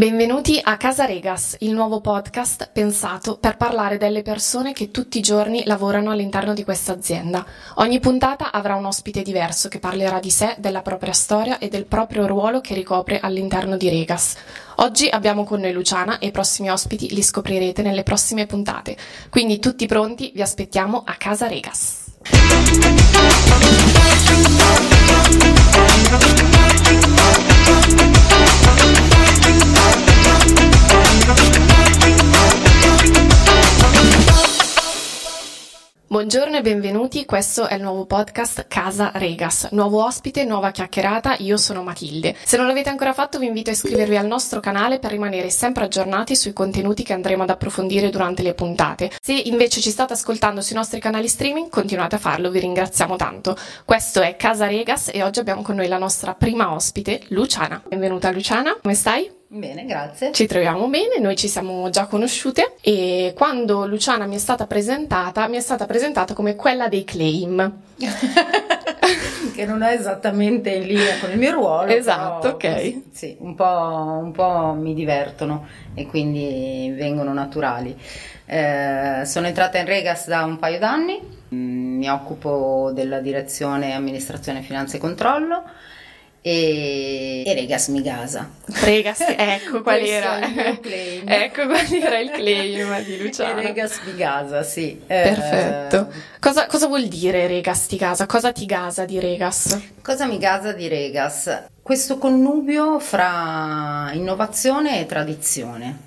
Benvenuti a Casa Regas, il nuovo podcast pensato per parlare delle persone che tutti i giorni lavorano all'interno di questa azienda. Ogni puntata avrà un ospite diverso che parlerà di sé, della propria storia e del proprio ruolo che ricopre all'interno di Regas. Oggi abbiamo con noi Luciana e i prossimi ospiti li scoprirete nelle prossime puntate. Quindi tutti pronti, vi aspettiamo a Casa Regas. Buongiorno e benvenuti, questo è il nuovo podcast Casa Regas. Nuovo ospite, nuova chiacchierata, io sono Matilde. Se non l'avete ancora fatto vi invito a iscrivervi al nostro canale per rimanere sempre aggiornati sui contenuti che andremo ad approfondire durante le puntate. Se invece ci state ascoltando sui nostri canali streaming, continuate a farlo, vi ringraziamo tanto. Questo è Casa Regas e oggi abbiamo con noi la nostra prima ospite, Luciana. Benvenuta Luciana, come stai? Bene, grazie. Ci troviamo bene, noi ci siamo già conosciute e quando Luciana mi è stata presentata, mi è stata presentata come quella dei claim. che non è esattamente in linea con il mio ruolo. Esatto, però, ok. Sì, un po', un po' mi divertono e quindi vengono naturali. Eh, sono entrata in Regas da un paio d'anni, mm, mi occupo della direzione amministrazione, finanza e controllo e, e Regas mi gasa. Regas, ecco qual era. ecco qual era il claim di Luciana. E Regas mi gasa, sì. Perfetto. Eh, Cosa, cosa vuol dire Regas ti gasa? Cosa ti gasa di Regas? Cosa mi gasa di Regas? Questo connubio fra innovazione e tradizione.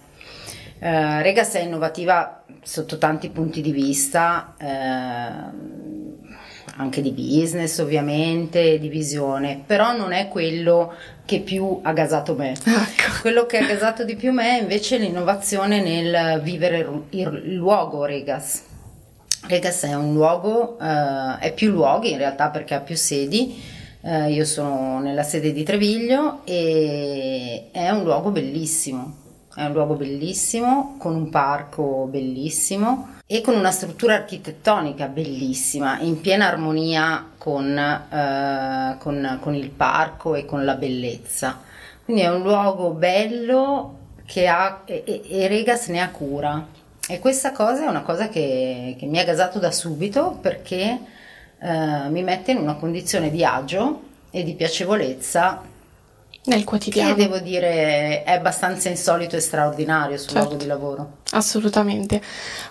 Eh, Regas è innovativa sotto tanti punti di vista, eh, anche di business ovviamente, di visione, però non è quello che più ha gasato me. Ecco. Quello che ha gasato di più me è invece l'innovazione nel vivere il, luogo Regas. Regas è un luogo, eh, è più luoghi in realtà perché ha più sedi. Eh, io sono nella sede di Treviglio e è un luogo bellissimo. È un luogo bellissimo, con un parco bellissimo e con una struttura architettonica bellissima, in piena armonia con, eh, con- con il parco e con la bellezza. Quindi è un luogo bello che ha, e, e- e Regas ne ha cura. E questa cosa è una cosa che, che mi ha gasato da subito perché eh, mi mette in una condizione di agio e di piacevolezza Nel che quotidiano. devo dire è abbastanza insolito e straordinario sul Certo. luogo di lavoro. Assolutamente.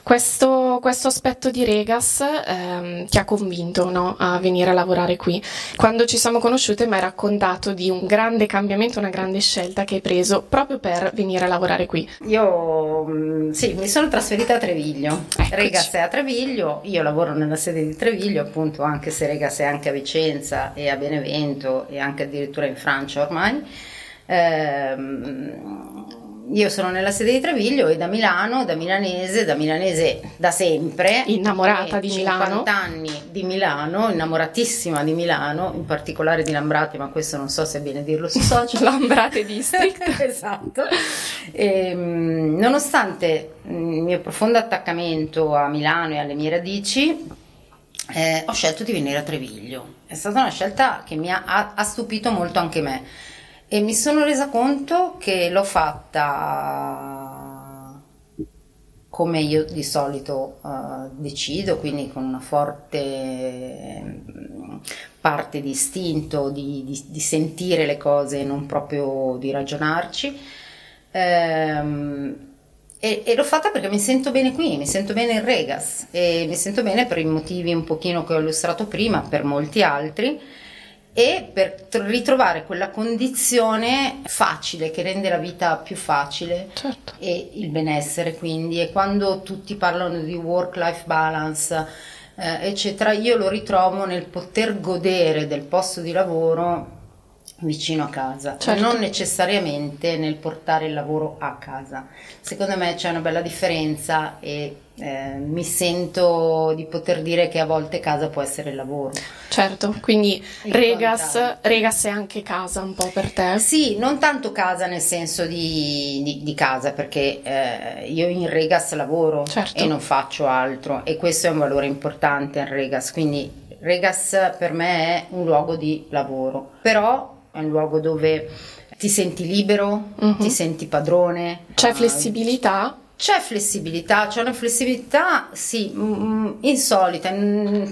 Questo, questo aspetto di Regas ehm, ti ha convinto no, a venire a lavorare qui. Quando ci siamo conosciute mi hai raccontato di un grande cambiamento, una grande scelta che hai preso proprio per venire a lavorare qui. Io mm, sì, mi sono trasferita a Treviglio. Eccoci. Regas è a Treviglio, io lavoro nella sede di Treviglio, appunto, anche se Regas è anche a Vicenza e a Benevento e anche addirittura in Francia ormai. Ehm, io sono nella sede di Treviglio e da Milano, da milanese, da milanese da sempre. Innamorata e di Milano. 50 anni di Milano, innamoratissima di Milano, in particolare di Lambrate, ma questo non so se è bene dirlo sui social. Lambrate District. esatto. Ehm, nonostante mm, il mio profondo attaccamento a Milano e alle mie radici, eh, ho scelto di venire a Treviglio. È stata una scelta che mi ha- ha stupito molto anche me e mi sono resa conto che l'ho fatta come io di solito eh, decido, quindi con una forte mm, parte di istinto, di, di- di sentire le cose e non proprio di ragionarci. Ehm, e, e l'ho fatta perché mi sento bene qui, mi sento bene in Regas e mi sento bene per i motivi un pochino che ho illustrato prima, per molti altri e per tr- ritrovare quella condizione facile che rende la vita più facile Certo. e il benessere quindi e quando tutti parlano di work life balance eh, eccetera io lo ritrovo nel poter godere del posto di lavoro vicino a casa Certo. non necessariamente nel portare il lavoro a casa secondo me c'è una bella differenza e eh, mi sento di poter dire che a volte casa può essere il lavoro Certo, quindi Regas. Regas è anche casa un po' per te. Sì, non tanto casa nel senso di, di- di casa, perché eh, io in Regas lavoro Certo. e non faccio altro e questo è un valore importante in Regas, quindi Regas per me è un luogo di lavoro, però è un luogo dove ti senti libero, Mhm. ti senti padrone. C'è eh, flessibilità? C'è flessibilità, c'è una flessibilità, sì, mm, insolita. mm,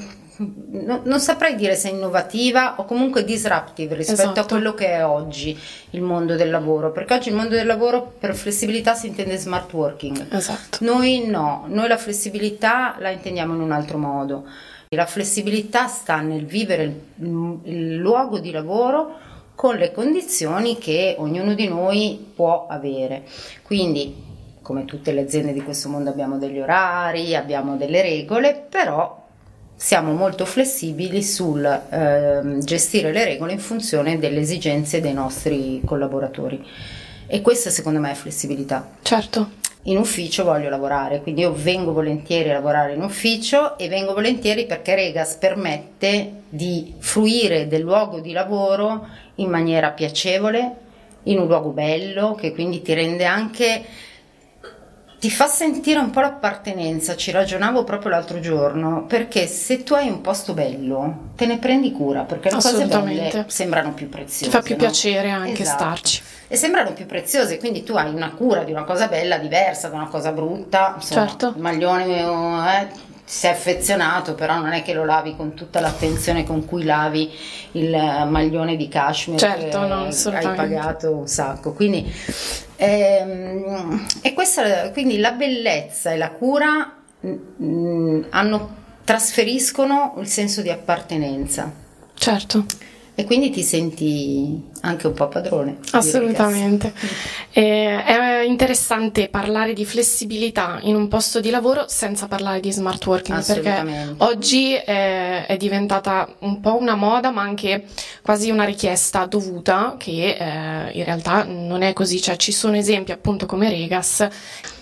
no- non saprei dire se innovativa o comunque disruptive rispetto a Esatto. quello che è oggi il mondo del lavoro, perché oggi il mondo del lavoro per flessibilità si intende smart working. Esatto. Noi no, noi la flessibilità la intendiamo in un altro modo. La flessibilità sta nel vivere il, il luogo di lavoro con le condizioni che ognuno di noi può avere. Quindi, come tutte le aziende di questo mondo, abbiamo degli orari, abbiamo delle regole, però siamo molto flessibili sul ehm, gestire le regole in funzione delle esigenze dei nostri collaboratori. E questa secondo me è flessibilità Certo. In ufficio voglio lavorare, quindi io vengo volentieri a lavorare in ufficio e vengo volentieri perché Regas permette di fruire del luogo di lavoro in maniera piacevole, in un luogo bello, che quindi ti rende anche ti fa sentire un po' l'appartenenza, ci ragionavo proprio l'altro giorno, perché se tu hai un posto bello, te ne prendi cura, perché le cose belle sembrano più preziose. Ti fa più no? piacere anche Esatto starci. E sembrano più preziose, quindi tu hai una cura di una cosa bella diversa da una cosa brutta. Insomma, Certo. Il maglione eh, ti sei affezionato, però non è che lo lavi con tutta l'attenzione con cui lavi il eh, maglione di cashmere Certo, che no, hai pagato un sacco. Quindi, ehm, e questa, quindi la bellezza e la cura mm, hanno, trasferiscono il senso di appartenenza Certo. E quindi ti senti anche un po' padrone. Assolutamente. Eh, è interessante parlare di flessibilità in un posto di lavoro senza parlare di smart working perché oggi eh, è diventata un po' una moda ma anche quasi una richiesta dovuta che eh, in realtà non è così, cioè ci sono esempi appunto come Regas.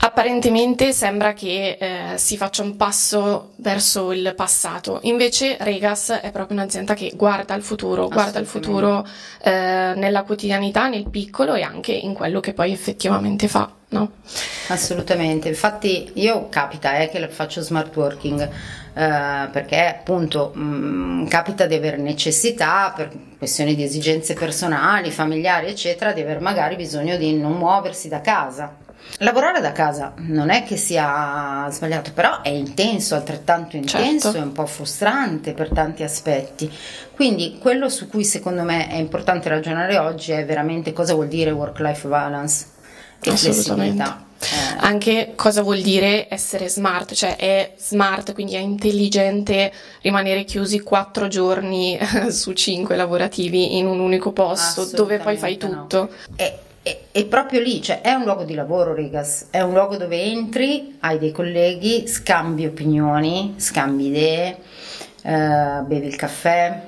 Apparentemente sembra che eh, si faccia un passo verso il passato, invece Regas è proprio un'azienda che guarda al futuro, guarda il futuro eh, nella quotidianità, nel piccolo e anche in quello che poi effettivamente fa, no? Assolutamente, infatti io capita eh, che faccio smart working eh, perché appunto mh, capita di avere necessità per questioni di esigenze personali, familiari eccetera, di aver magari bisogno di non muoversi da casa. Lavorare da casa non è che sia sbagliato, però è intenso, altrettanto intenso, Certo. è un po' frustrante per tanti aspetti. Quindi quello su cui secondo me è importante ragionare oggi è veramente cosa vuol dire work-life balance e flessibilità. Eh, Anche cosa vuol dire essere smart, cioè è smart, quindi è intelligente rimanere chiusi quattro giorni su cinque lavorativi in un unico posto dove poi fai Assolutamente no. tutto. È, è- proprio lì, cioè è un luogo di lavoro, Rigas, è un luogo dove entri, hai dei colleghi, scambi opinioni, scambi idee, eh, bevi il caffè,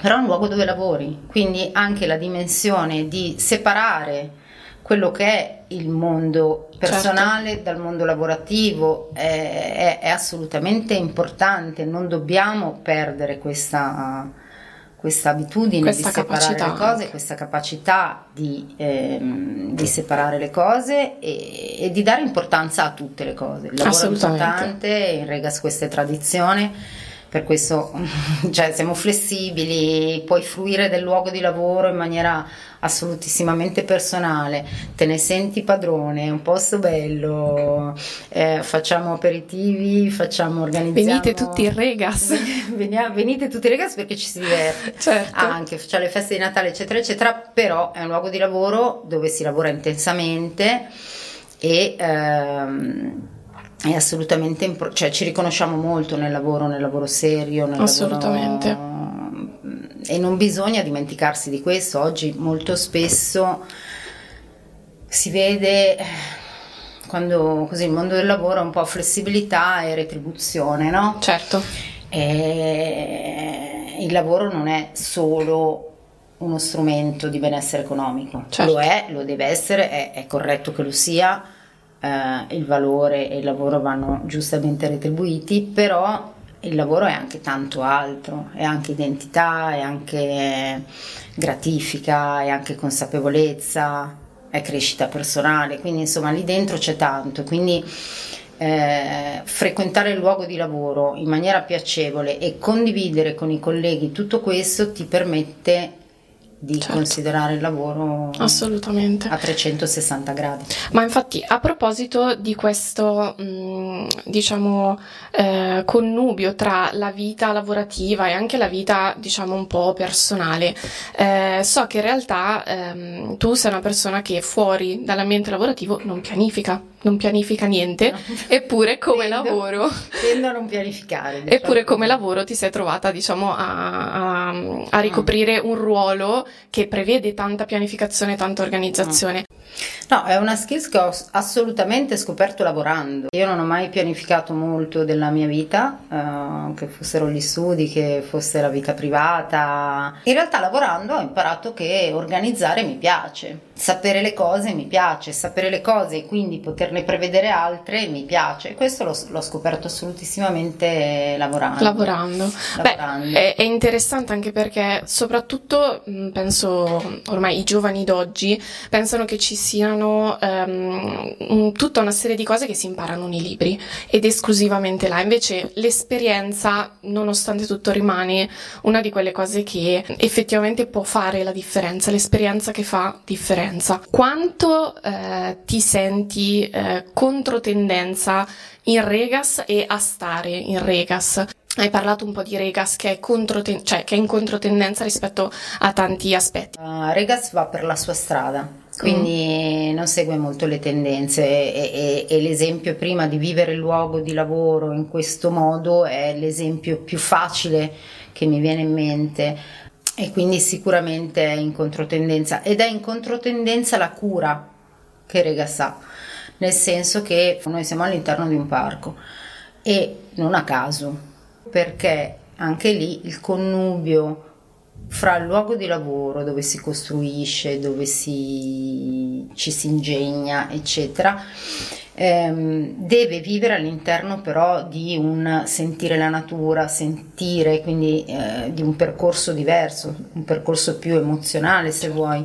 però è un luogo dove lavori, quindi anche la dimensione di separare quello che è il mondo personale dal mondo lavorativo è, è- è assolutamente importante, non dobbiamo perdere questa, questa abitudine Questa di separare le cose, anche. questa capacità di, ehm, di separare le cose e, e di dare importanza a tutte le cose. Il lavoro è importante, in Regas questa è tradizione. Per questo cioè, siamo flessibili, puoi fruire del luogo di lavoro in maniera assolutissimamente personale, te ne senti padrone, è un posto bello, eh, facciamo aperitivi, facciamo organizziamo... Venite tutti in Regas. Venia- venite tutti in Regas perché ci si diverte Certo. anche, c'è le feste di Natale eccetera eccetera, però è un luogo di lavoro dove si lavora intensamente e ehm, è assolutamente impor- cioè ci riconosciamo molto nel lavoro, nel lavoro serio, nel Assolutamente. lavoro e non bisogna dimenticarsi di questo. Oggi molto spesso si vede eh, quando così il mondo del lavoro è un po' flessibilità e retribuzione, no? Certo, E il lavoro non è solo uno strumento di benessere economico, Certo. lo è, lo deve essere, è, è corretto che lo sia, eh, il valore e il lavoro vanno giustamente retribuiti, però il lavoro è anche tanto altro, è anche identità, è anche gratifica, è anche consapevolezza, è crescita personale, quindi insomma lì dentro c'è tanto, quindi eh, frequentare il luogo di lavoro in maniera piacevole e condividere con i colleghi tutto questo ti permette di Certo. considerare il lavoro Assolutamente. a 360 gradi. Ma infatti, a proposito di questo, mh, diciamo, eh, connubio tra la vita lavorativa e anche la vita, diciamo, un po' personale, eh, so che in realtà ehm, tu sei una persona che fuori dall'ambiente lavorativo non pianifica, non pianifica niente, eppure come Tendo- lavoro. Tendo a non pianificare. diciamo. Eppure come lavoro ti sei trovata, diciamo, a, a- a ricoprire un ruolo che prevede tanta pianificazione, tanta organizzazione. No, è una skills che ho assolutamente scoperto lavorando. Io non ho mai pianificato molto della mia vita, eh, che fossero gli studi, che fosse la vita privata. In realtà lavorando ho imparato che organizzare mi piace, sapere le cose mi piace, sapere le cose e quindi poterne prevedere altre mi piace. Questo l'ho, l'ho scoperto assolutissimamente lavorando. Lavorando. Lavorando. Beh, è, è interessante anche perché soprattutto penso ormai i giovani d'oggi pensano che ci siano un- tutta una serie di cose che si imparano nei libri ed esclusivamente là. Invece l'esperienza, nonostante tutto, rimane una di quelle cose che effettivamente può fare la differenza, l'esperienza che fa differenza. Quanto eh, ti senti eh, controtendenza in Regas e a stare in Regas? Hai parlato un po' di Regas che è, controten- cioè, che è in controtendenza rispetto a tanti aspetti. Uh, Regas va per la sua strada, quindi non segue molto le tendenze e, e- e l'esempio prima di vivere il luogo di lavoro in questo modo è l'esempio più facile che mi viene in mente e quindi sicuramente è in controtendenza. Ed è in controtendenza la cura che Regas ha, nel senso che noi siamo all'interno di un parco. E non a caso, perché anche lì il connubio fra il luogo di lavoro dove si costruisce, dove si, ci si ingegna, eccetera, ehm, deve vivere all'interno però di un sentire la natura, sentire quindi eh, di un percorso diverso, un percorso più emozionale se vuoi.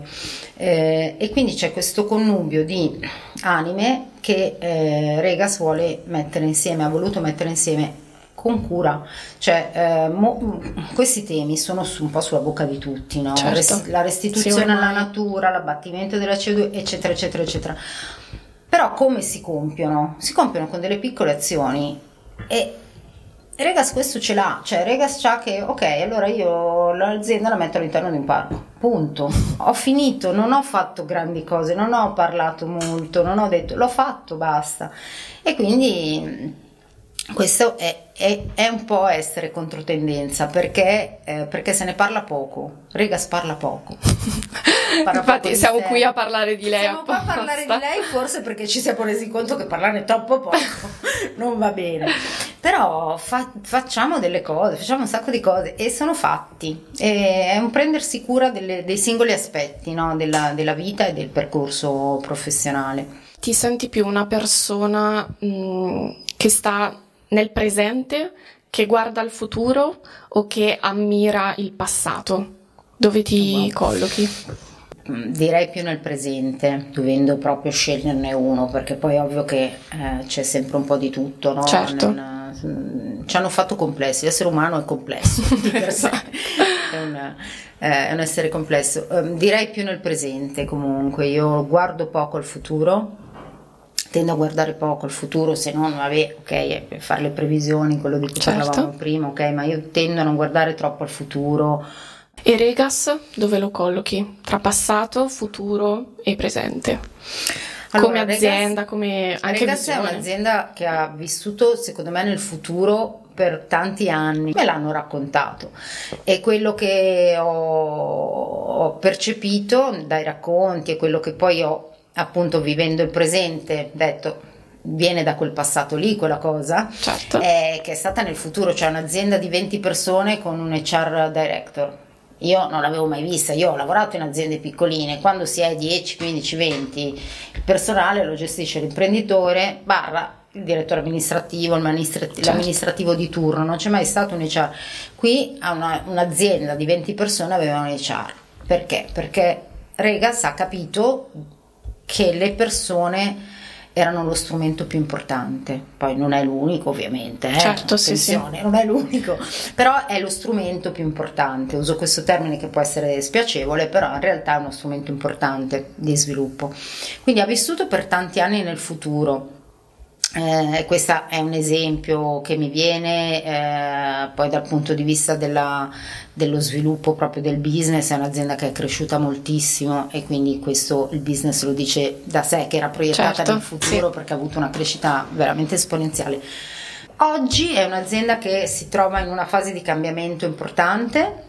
Eh, e quindi c'è questo connubio di anime che eh, Regas vuole mettere insieme, ha voluto mettere insieme con cura, cioè eh, mo- questi temi sono su- un po' sulla bocca di tutti, no? Certo. Res- la restituzione Sì, alla natura, l'abbattimento della CO2, eccetera, eccetera, eccetera. Però come si compiono? Si compiono con delle piccole azioni e Regas questo ce l'ha, cioè Regas c'ha che ok, allora io l'azienda la metto all'interno di un parco, punto. Ho finito, non ho fatto grandi cose, non ho parlato molto, non ho detto, l'ho fatto, basta. E quindi questo è, è- è un po' essere controtendenza perché, eh, perché se ne parla poco, Regas parla poco. Parla poco Infatti di siamo sé. qui a parlare di lei Siamo qua a parlare di lei forse perché ci siamo resi conto che parlarne troppo poco non va bene. Però fa- facciamo delle cose, facciamo un sacco di cose e sono fatti. E è un prendersi cura delle- dei singoli aspetti no? della, della vita e del percorso professionale. Ti senti più una persona mh, che sta nel presente, che guarda al futuro o che ammira il passato? Dove ti Wow. collochi? Mm, Direi più nel presente, dovendo proprio sceglierne uno, perché poi è ovvio che eh, c'è sempre un po' di tutto, no? Certo. Non- mm, ci hanno fatto complessi, l'essere umano è complesso è un, eh, è un essere complesso. Ehm, direi più nel presente comunque, io guardo poco al futuro, tendo a guardare poco al futuro, se non, vabbè, ok, fare le previsioni, quello di cui Certo. parlavamo prima, ok, ma io tendo a non guardare troppo al futuro. E Regas dove lo collochi? Tra passato, futuro e presente? Allora, come Regas- azienda, come anche Regas è visione. un'azienda che ha vissuto, secondo me, nel futuro per tanti anni. Me l'hanno raccontato e quello che ho, ho percepito dai racconti e quello che poi ho appunto vivendo il presente detto viene da quel passato lì quella cosa Certo. è che è stata nel futuro, cioè un'azienda di 20 persone con un HR director. Io non l'avevo mai vista, io ho lavorato in aziende piccoline, quando si è 10, 15, 20, il personale lo gestisce l'imprenditore, barra il direttore amministrativo, il ministra- Certo. l'amministrativo di turno, non c'è mai stato un HR. Qui a una- un'azienda di 20 persone aveva un HR. Perché? Perché Regas ha capito che le persone erano lo strumento più importante. Poi non è l'unico, ovviamente, eh? certo, sì, sì. non è l'unico, però è lo strumento più importante. Uso questo termine che può essere spiacevole, però in realtà è uno strumento importante di sviluppo. Quindi ha vissuto per tanti anni nel futuro eh, questo è un esempio che mi viene eh, poi dal punto di vista della, dello sviluppo proprio del business, è un'azienda che è cresciuta moltissimo e quindi questo il business lo dice da sé che era proiettata certo, nel futuro sì. perché ha avuto una crescita veramente esponenziale. Oggi è un'azienda che si trova in una fase di cambiamento importante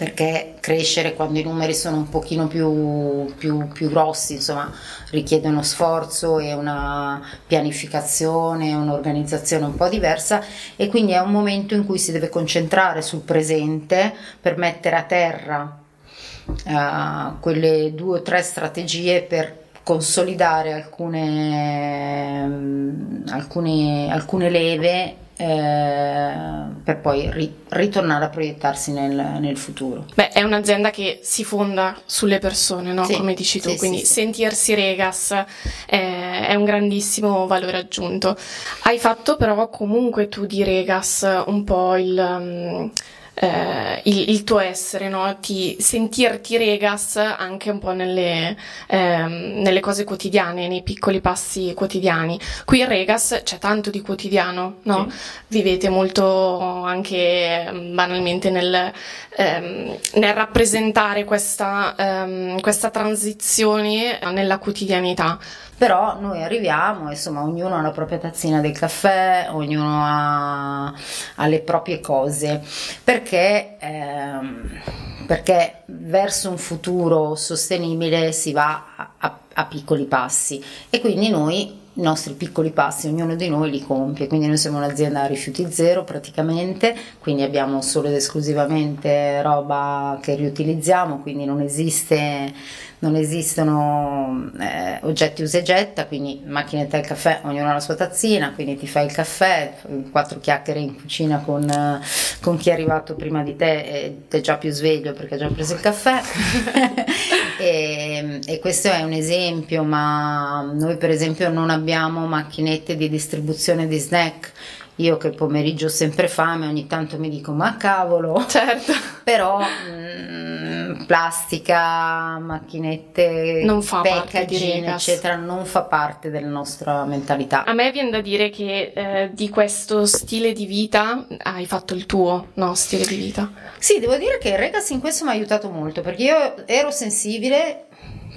perché crescere quando i numeri sono un pochino più, più, più grossi, insomma, richiede uno sforzo e una pianificazione, un'organizzazione un po' diversa e quindi è un momento in cui si deve concentrare sul presente per mettere a terra uh, quelle due o tre strategie per consolidare alcune, alcune, alcune leve eh, per poi ri- ritornare a proiettarsi nel, nel, futuro. Beh, è un'azienda che si fonda sulle persone, no? sì, come dici tu, sì, quindi sì, sentirsi Regas è, è, un grandissimo valore aggiunto. Hai fatto però comunque tu di Regas un po' il... Um, eh, il, il, tuo essere, no? Ti, sentirti regas anche un po' nelle, ehm, nelle, cose quotidiane, nei piccoli passi quotidiani. Qui in Regas c'è tanto di quotidiano, no? Sì. Vivete molto anche mm, banalmente nel, ehm, nel rappresentare questa, ehm, questa transizione nella quotidianità però noi arriviamo, insomma, ognuno ha la propria tazzina del caffè, ognuno ha, ha le proprie cose, perché, ehm, perché, verso un futuro sostenibile si va a, a, a piccoli passi. E quindi noi i nostri piccoli passi, ognuno di noi li compie, quindi noi siamo un'azienda a rifiuti zero praticamente, quindi abbiamo solo ed esclusivamente roba che riutilizziamo, quindi non esiste non esistono eh, oggetti usa e getta, quindi macchinetta del caffè, ognuno ha la sua tazzina, quindi ti fai il caffè, quattro chiacchiere in cucina con, con chi è arrivato prima di te ed è già più sveglio perché ha già preso il caffè. e, e questo è un esempio, ma noi per esempio non abbiamo macchinette di distribuzione di snack io che pomeriggio ho sempre fame, ogni tanto mi dico ma cavolo, certo. però mh, mm, plastica, macchinette, non fa packaging, eccetera, non fa parte della nostra mentalità. A me viene da dire che eh, di questo stile di vita hai fatto il tuo no, stile di vita. Sì, devo dire che Regas in questo mi ha aiutato molto perché io ero sensibile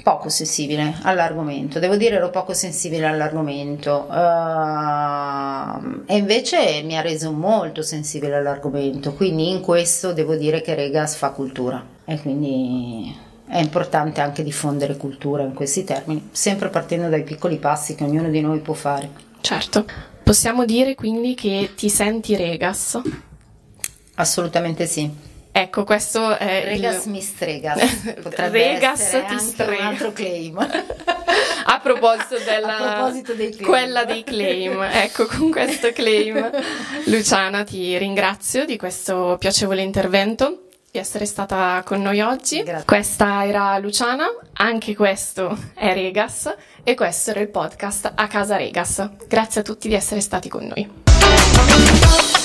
poco sensibile all'argomento, devo dire ero poco sensibile all'argomento uh, e invece mi ha reso molto sensibile all'argomento, quindi in questo devo dire che Regas fa cultura e quindi è importante anche diffondere cultura in questi termini, sempre partendo dai piccoli passi che ognuno di noi può fare. Certo, possiamo dire quindi che ti senti Regas? Assolutamente sì. Ecco, questo è Regas il... mi stregas. Potrebbe Regas ti strega. un altro claim. A proposito della A proposito dei claim. quella dei claim. Ecco, con questo claim Luciana ti ringrazio di questo piacevole intervento di essere stata con noi oggi. Grazie. Questa era Luciana, anche questo è Regas e questo era il podcast A Casa Regas. Grazie a tutti di essere stati con noi.